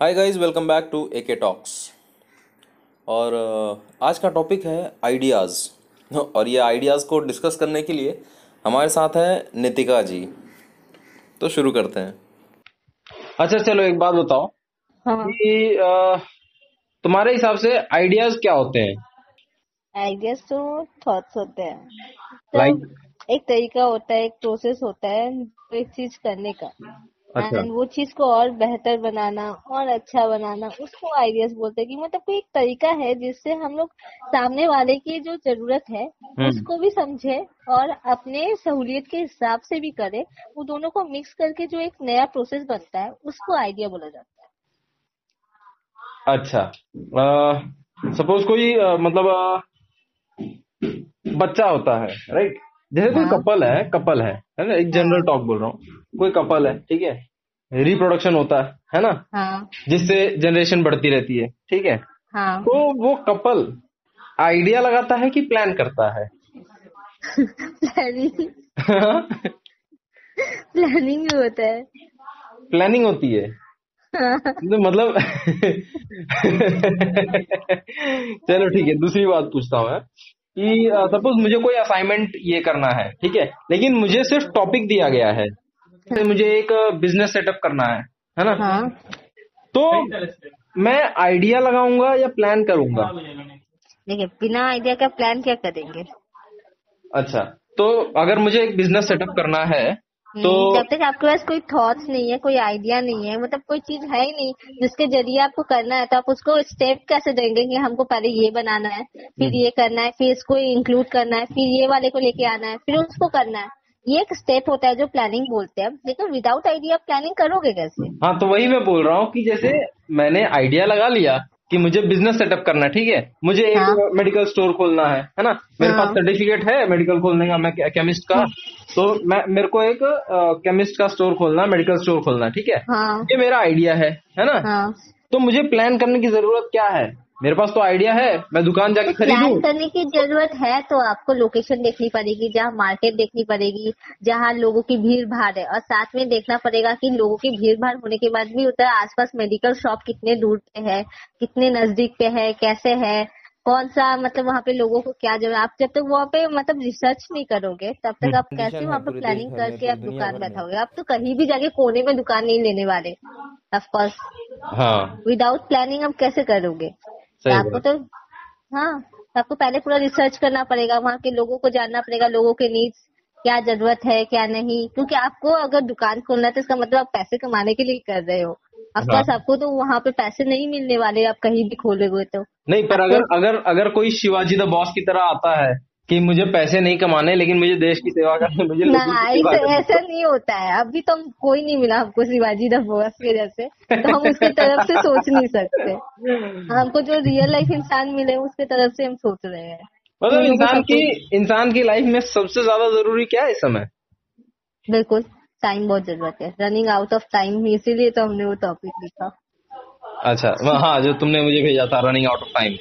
Hi guys welcome back to A K talks और आज का टॉपिक है आइडियाज़ और ये आइडियाज़ को डिस्कस करने के लिए हमारे साथ है नितिका जी। तो शुरू करते हैं। अच्छा चलो एक बात बताओ हाँ। कि तुम्हारे हिसाब से आइडियाज़ क्या होते हैं? आइडियाज़ तो थॉट्स होते हैं। तो लाइक एक तरीका होता है एक प्रोसेस होता है एक चीज़ करने का। अच्छा। वो चीज़ को और बेहतर बनाना और अच्छा बनाना उसको आइडियाज़ बोलते हैं कि मतलब कोई एक तरीका है जिससे हम लोग सामने वाले की जो ज़रूरत है हम्म। उसको भी समझे और अपने सहूलियत के हिसाब से भी करे। वो दोनों को मिक्स करके जो एक नया प्रोसेस बनता है उसको आइडिया बोला जाता है। अच्छा। सपोज़ कोई अ, मतलब अ, बच्चा होता है राइट जैसे कोई हाँ। कपल है कपल है है ना? एक जनरल टॉक बोल रहा हूँ। कोई कपल है ठीक है? रिप्रोडक्शन होता है है ना? हाँ। जिससे जनरेशन बढ़ती रहती है ठीक है? हाँ। तो वो कपल आइडिया लगाता है कि प्लान करता है? प्लानिंग प्लानिंग भी होता है। प्लानिंग होती है? हाँ। तो मतलब चलो ठीक है दूसरी बात पूछता हूँ मैं कि सपोज़ मुझे कोई असाइनमेंट ये करना है ठीक है? लेकिन मुझे सिर्फ़ टॉपिक दिया गया है। मुझे एक बिज़नेस सेटअप करना है है ना? हाँ। तो मैं आइडिया लगाऊँगा या प्लान करूँगा? देखिए बिना आइडिया का प्लान क्या करेंगे? अच्छा तो अगर मुझे एक बिज़नेस सेटअप करना है तो हम्म, जब तक आपके पास कोई थॉट्स नहीं है कोई आइडिया नहीं है मतलब कोई चीज़ है ही नहीं जिसके ज़रिए आपको करना है तो आप उसको स्टेप कैसे देंगे कि हमको पहले ये बनाना है फिर ये करना है फिर इसको इंक्लूड करना है फिर ये वाले को लेके आना है फिर उसको करना है? ये एक स्टेप होता है जो प्लानिंग बोलते हैं। लेकिन विदाउट आइडिया प्लानिंग करोगे कैसे? हाँ तो वही मैं बोल रहा हूँ कि जैसे मैंने आइडिया लगा लिया कि मुझे बिज़नेस सेटअप करना है ठीक है? मुझे एक हाँ। मेडिकल स्टोर खोलना है है ना? मेरे हाँ। पास सर्टिफिकेट है मेडिकल खोलने का मैं केमिस्ट का। तो मैं मेरे को एक केमिस्ट का स्टोर खोलना है मेडिकल स्टोर खोलना है ठीक है? हाँ। ये मेरा आइडिया है है ना? हाँ। तो मुझे प्लान करने की ज़रूरत क्या है? मेरे पास तो आइडिया है मैं दुकान जाके प्लान खरीदूं। करने की ज़रूरत है तो आपको लोकेशन देखनी पड़ेगी जहाँ मार्केट देखनी पड़ेगी जहाँ लोगों की भीड़ भाड़ है। और साथ में देखना पड़ेगा कि लोगों की भीड़ भाड़ होने के बाद भी है आसपास मेडिकल शॉप कितने दूर पे है कितने नज़दीक पे है कैसे है कौन सा मतलब वहाँ पे लोगों को क्या ज़रूरत आप जब तक वहाँ पे मतलब रिसर्च नहीं करोगे तब तक आप कैसे वहाँ पे प्लानिंग करके आप दुकान बैठाओगे। आप तो कहीं भी जाके कोने में दुकान नहीं लेने वाले ऑफकोर्स हाँ। विदाउट प्लानिंग आप कैसे करोगे? आपको तो हाँ आपको पहले पूरा रिसर्च करना पड़ेगा वहाँ के लोगों को जानना पड़ेगा लोगों के नीड्स क्या ज़रूरत है क्या नहीं। क्योंकि आपको अगर दुकान खोलना है तो इसका मतलब आप पैसे कमाने के लिए कर रहे हो। अब हाँ। आपको तो वहाँ पे पैसे नहीं मिलने वाले आप कहीं भी खोलोगे तो। नहीं पर अगर अगर अगर कोई शिवाजी द बॉस की तरह आता है कि मुझे पैसे नहीं कमाने लेकिन मुझे देश की सेवा करनी मुझे ऐसे नहीं होता है। अभी तो हम कोई नहीं मिला हमको शिवाजी द बोस के जैसे तो हम उसकी तरफ़ से सोच नहीं सकते। हमको जो रियल लाइफ इंसान मिले उसके तरफ़ से हम सोच रहे हैं। मतलब इंसान की इंसान की लाइफ में सबसे ज़्यादा ज़रूरी क्या है इस समय? बिल्कुल टाइम बहुत ज़रूरत है। रनिंग आउट ऑफ़ टाइम इसीलिए तो हमने वो टॉपिक लिखा। अच्छा हाँ जो तुमने मुझे भेजा था रनिंग आउट ऑफ़ टाइम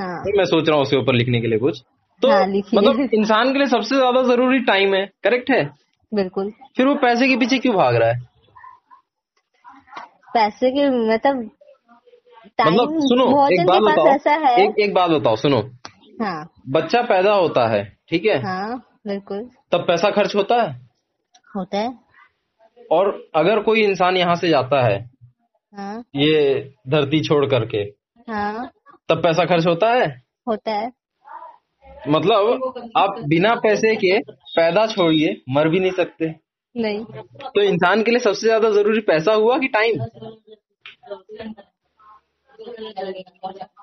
हाँ। मैं सोच रहा हूँ उसके ऊपर लिखने के लिए कुछ। तो हाँ, मतलब इंसान के लिए सबसे ज़्यादा ज़रूरी टाइम है करेक्ट है? बिल्कुल। फिर वो पैसे के पीछे क्यों भाग रहा है? पैसे के मतलब मतलब सुनो एक बात बताओ एक एक बात बताओ सुनो। हाँ। बच्चा पैदा होता है ठीक है? हाँ बिल्कुल। तब पैसा खर्च होता है? होता है। और अगर कोई इंसान यहाँ से जाता है हाँ। ये धरती छोड़ करके हाँ। तब पैसा खर्च होता है? होता है। मतलब आप बिना पैसे के पैदा छोड़िए मर भी नहीं सकते। नहीं। तो इंसान के लिए सबसे ज़्यादा ज़रूरी पैसा हुआ कि टाइम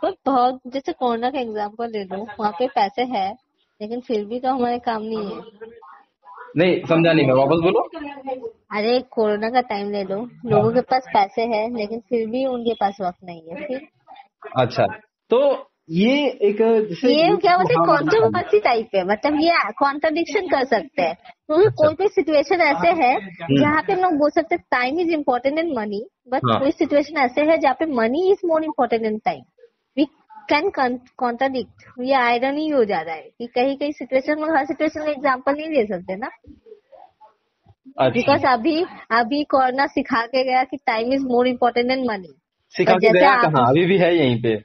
पर बहुत जैसे कोरोना का एग्ज़ाम्पल ले लो वहाँ पे पैसे है लेकिन फिर भी तो हमारे काम नहीं है। नहीं समझा नहीं मैं वापस बोलो। अरे कोरोना का टाइम ले लो। लोगों के पास पैसे है लेकिन फिर भी उनके पास वक्त नहीं है फिर अच्छा तो ये एक ये क्या बोलते हैं हाँ, कॉन्ट्रोवर्सी टाइप है मतलब ये कॉन्ट्रडिक्शन कर सकते हैं। क्योंकि कोई कोई सिचुएशन ऐसे है जहाँ पे लोग बोल सकते हैं time is important and money but हाँ। कोई सिचुएशन ऐसे है जहाँ पे money is more important and time we can contradict ये आयरन ही हो जा रहा है कि कहीं कहीं सिचुएशन में हर सिचुएशन में एग्ज़ाम्पल नहीं दे सकते ना। अच्छा। बिकॉज़ अभी अभी कोरोना सिखा के गया कि time is more important then money सिखा के गया कहाँ? अभी भी है यहीं पे।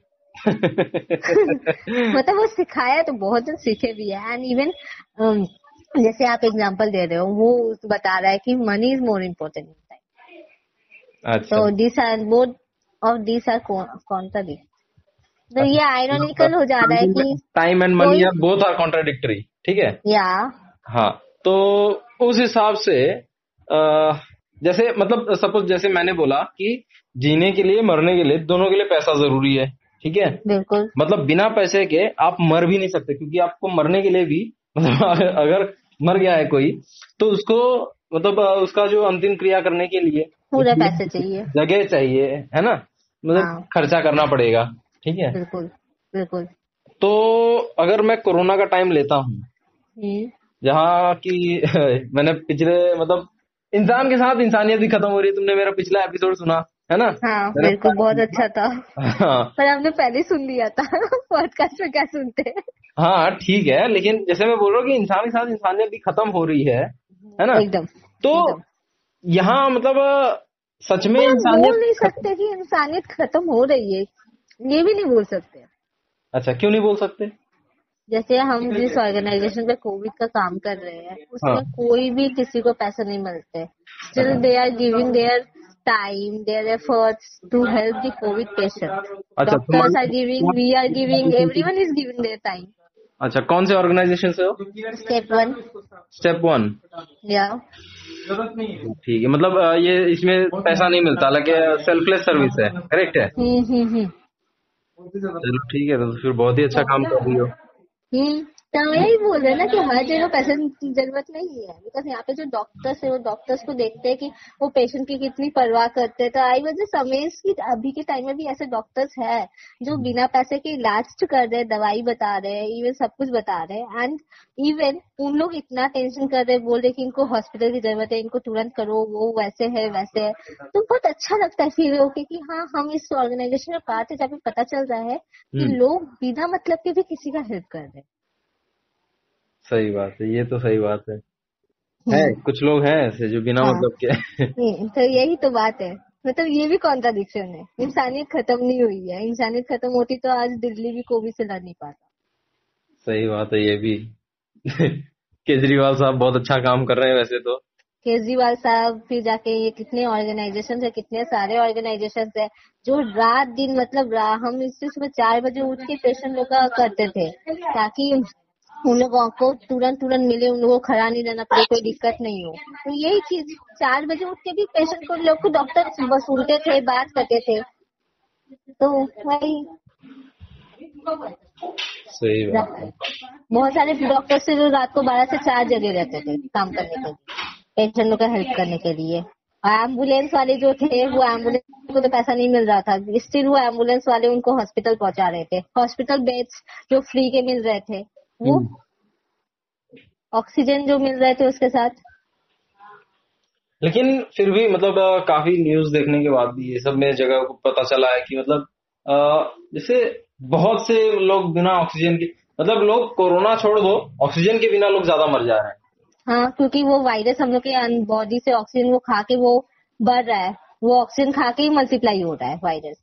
मतलब वो सिखाया तो बहुत जन सीखे भी है। एंड इवन जैसे आप एग्जांपल दे रहे हो वो बता रहा है कि मनी इज़ मोर इम्पोर्टेंट अच्छा। तो this are both of this are contradict तो ये आयरॉनिकल हो जा रहा है कि time and money are both are contradictory ठीक है? या हाँ तो उस हिसाब से जैसे मतलब सपोज़ जैसे मैंने बोला कि जीने के लिए मरने के लिए दोनों के लिए पैसा ज़रूरी है। ठीक है? बिल्कुल। मतलब बिना पैसे के आप मर भी नहीं सकते क्योंकि आपको मरने के लिए भी मतलब अगर- मर गया है कोई तो उसको मतलब उसका जो अंतिम क्रिया करने के लिए पूरे पैसे चाहिए। जगह चाहिए है ना? मतलब हाँ। खर्चा करना पड़ेगा ठीक है? बिल्कुल बिल्कुल। तो अगर मैं कोरोना का टाइम लेता हूँ जहाँ की मैंने पिछले मतलब इंसान के साथ इंसानियत भी खत्म हो रही है तुमने मेरा पिछला एपिसोड सुना। है ना? हाँ मेरा- बिल्कुल बहुत अच्छा था। हाँ। पर हमने पहले सुन लिया था पॉडकास्ट में क्या सुनते हैं? हाँ ठीक है लेकिन जैसे मैं बोल रहा हूँ कि इंसान के साथ इंसानियत भी खत्म हो रही है है ना? एकदम तो। यहाँ मतलब सच में हम बोल नहीं सकते कि इंसानियत खत्म हो रही है ये भी नहीं बोल सकते। अच्छा क्यों नहीं बोल सकते? जैसे हम जिस ऑर्गेनाइजेशन पे कोविड का काम कर रहे हैं उसमें हाँ। कोई भी किसी को पैसे नहीं मिलते। Still they are giving their time their efforts to help the Covid patient अच्छा, तुम्हारे- are giving we are giving everyone is giving their time अच्छा कौन से ऑर्गेनाइजेशन से हो? स्टेप वन स्टेप वन या ठीक है मतलब ये इसमें पैसा नहीं मिलता हालाँकि सेल्फलेस सर्विस है करेक्ट है? हम्म हम्म हम्म। चलो ठीक है तो फिर बहुत ही अच्छा काम कर रही हो। हम्म तो यही बोल रहे हैं ना कि हर जगह पैसे की ज़रूरत नहीं है। बिकॉज़ यहाँ पे जो डॉक्टर्स है वो डॉक्टर्स को देखते हैं कि वो पेशेंट की कितनी परवाह करते हैं। तो आई वजह समेश की अभी के टाइम में भी ऐसे डॉक्टर्स है जो बिना पैसे के इलाज कर रहे हैं दवाई बता रहे हैं इवन सब कुछ बता रहे हैं। एंड इवन उन लोग इतना टेंशन कर रहे हैं बोल रहे कि इनको हॉस्पिटल की ज़रूरत है इनको तुरंत करो वो वैसे है वैसे है। तो बहुत अच्छा लगता है फील होके कि हाँ हम इस ऑर्गेनाइजेशन में पार्ट है जहाँ पे पता चल रहा है कि हम्म। लोग बिना मतलब के भी किसी का हेल्प कर रहे हैं। सही बात है ये तो सही बात है। है कुछ लोग हैं ऐसे जो बिना हाँ। मतलब के। हम्म, तो यही तो बात है। मतलब ये भी कौन कॉन्ट्राडिक्शन है। इंसानियत खत्म नहीं हुई है। इंसानियत खत्म होती तो आज दिल्ली भी कोविड से लड़ नहीं पाता। सही बात है ये भी। केजरीवाल साहब बहुत अच्छा काम कर रहे हैं वैसे तो। केजरीवाल साहब फिर जाके ये कितने ऑर्गेनाइजेशन है कितने सारे ऑर्गेनाइजेशन है जो रात दिन मतलब हम इससे सुबह चार बजे उठ के पेशेंट लोग करते थे ताकि उन लोगों को तुरंत तुरंत मिले उन लोगों को खड़ा नहीं रहना पड़े कोई दिक्कत नहीं हो। तो यही चीज़ चार बजे उठ के भी पेशेंट को लोग को डॉक्टर सुनते थे बात करते थे। तो वही। सही बात है। बहुत सारे डॉक्टर से जो रात को बारह से चार जगह रहते थे काम करने के लिए पेशेंटों का हेल्प करने के लिए। एंबुलेंस वाले जो थे वो एंबुलेंस को तो पैसा नहीं मिल रहा था। स्टिल वो एंबुलेंस वाले उनको हॉस्पिटल पहुँचा रहे थे। हॉस्पिटल बेड्स जो फ्री के मिल रहे थे। वो ऑक्सीजन जो मिल रहे थे उसके साथ? लेकिन फिर भी मतलब काफ़ी न्यूज़ देखने के बाद भी ये सब में जगह को पता चला है कि मतलब जैसे बहुत से लोग बिना ऑक्सीजन के मतलब लोग कोरोना छोड़ दो ऑक्सीजन के बिना लोग ज़्यादा मर जा रहे हैं। हाँ क्योंकि वो वायरस हम लोग के बॉडी से ऑक्सीजन वो खा के वो बढ़ रहा है। वो ऑक्सीजन खा के ही मल्टीप्लाई हो रहा है वायरस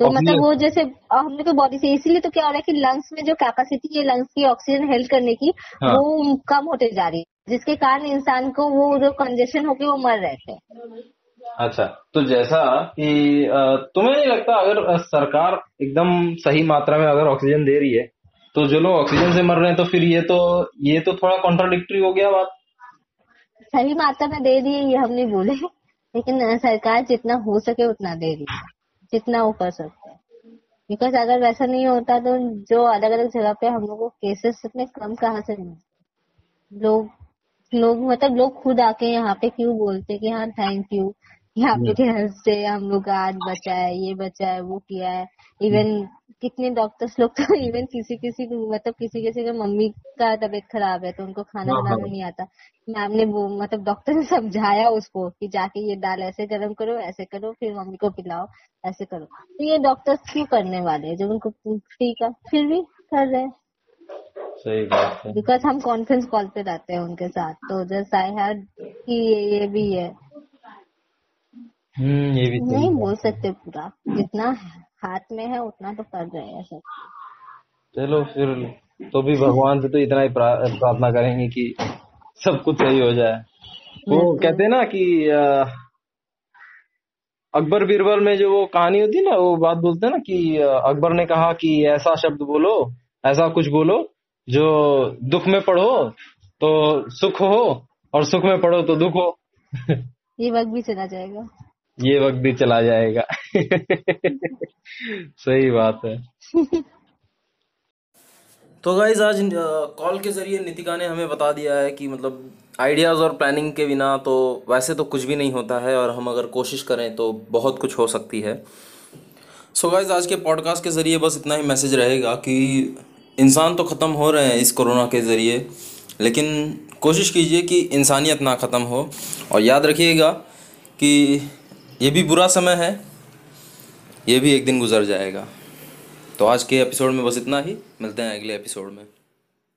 तो मतलब वो जैसे हमने तो बॉडी से इसीलिए तो क्या हो रहा है कि लंग्स में जो कैपेसिटी है लंग्स की ऑक्सीजन हेल्प करने की हाँ। वो कम होते जा रही है। जिसके कारण इंसान को वो जो कंजेशन होके वो मर रहे थे। अच्छा तो जैसा कि तुम्हें नहीं लगता अगर सरकार एकदम सही मात्रा में अगर ऑक्सीजन दे रही है तो जो लोग ऑक्सीजन से मर रहे हैं तो फिर ये तो ये तो थोड़ा कॉन्ट्राडिक्टरी हो गया बात। सही मात्रा में दे रही है ये हम नहीं बोले लेकिन सरकार जितना हो सके उतना दे रही है। जितना वो कर सकते हैं। बिकॉज़ अगर वैसा नहीं होता तो जो अलग अलग जगह पे हम लोग को केसेस इतने कम कहाँ से मिलते? लोग लोग मतलब लोग खुद आके यहाँ पे क्यों बोलते कि हाँ थैंक यू यहाँ पे हेल्प से हम लोग आज बचा है ये बचा है वो किया है। इवन कितने डॉक्टर्स लोग तो इवन किसी किसी मतलब किसी किसी के मम्मी का तबीयत खराब है तो उनको खाना हाँ, बनाना हाँ। नहीं आता। मैम ने वो मतलब डॉक्टर ने समझाया उसको कि जाके ये दाल ऐसे गर्म करो ऐसे करो फिर मम्मी को पिलाओ ऐसे करो। तो ये डॉक्टर्स क्यों करने वाले हैं? जब उनको फ्री का फिर भी कर रहे हैं। सही बात है। बिकॉज़ हम कॉन्फ्रेंस कॉल पे रहते हैं उनके साथ तो जस्ट आई हैड कि ये ये भी है। हम्म ये भी नहीं बोल सकते पूरा जितना हाथ में है उतना तो कर रहे हैं सब। चलो फिर तो भी भगवान से तो इतना ही प्रार्थना करेंगे कि सब कुछ सही हो जाए। वो कहते हैं ना कि अकबर बीरबल में जो वो कहानी होती है ना वो बात बोलते हैं ना कि अकबर ने कहा कि ऐसा शब्द बोलो ऐसा कुछ बोलो जो दुख में पढ़ो तो सुख हो और सुख में पढ़ो तो दुख हो। ये वक्त भी चला जाएगा। ये वक्त भी चला जाएगा। सही बात है। तो गाइज़ आज कॉल के ज़रिए नितिका ने हमें बता दिया है कि मतलब आइडियाज़ और प्लानिंग के बिना तो वैसे तो कुछ भी नहीं होता है और हम अगर कोशिश करें तो बहुत कुछ हो सकती है। सो so गाइज़ आज के पॉडकास्ट के ज़रिए बस इतना ही मैसेज रहेगा कि इंसान तो ख़त्म हो रहे हैं इस कोरोना के ज़रिए लेकिन कोशिश कीजिए कि इंसानियत ना ख़त्म हो। और याद रखिएगा कि ये भी बुरा समय है, ये भी एक दिन गुजर जाएगा। तो आज के एपिसोड में बस इतना ही, मिलते हैं अगले एपिसोड में।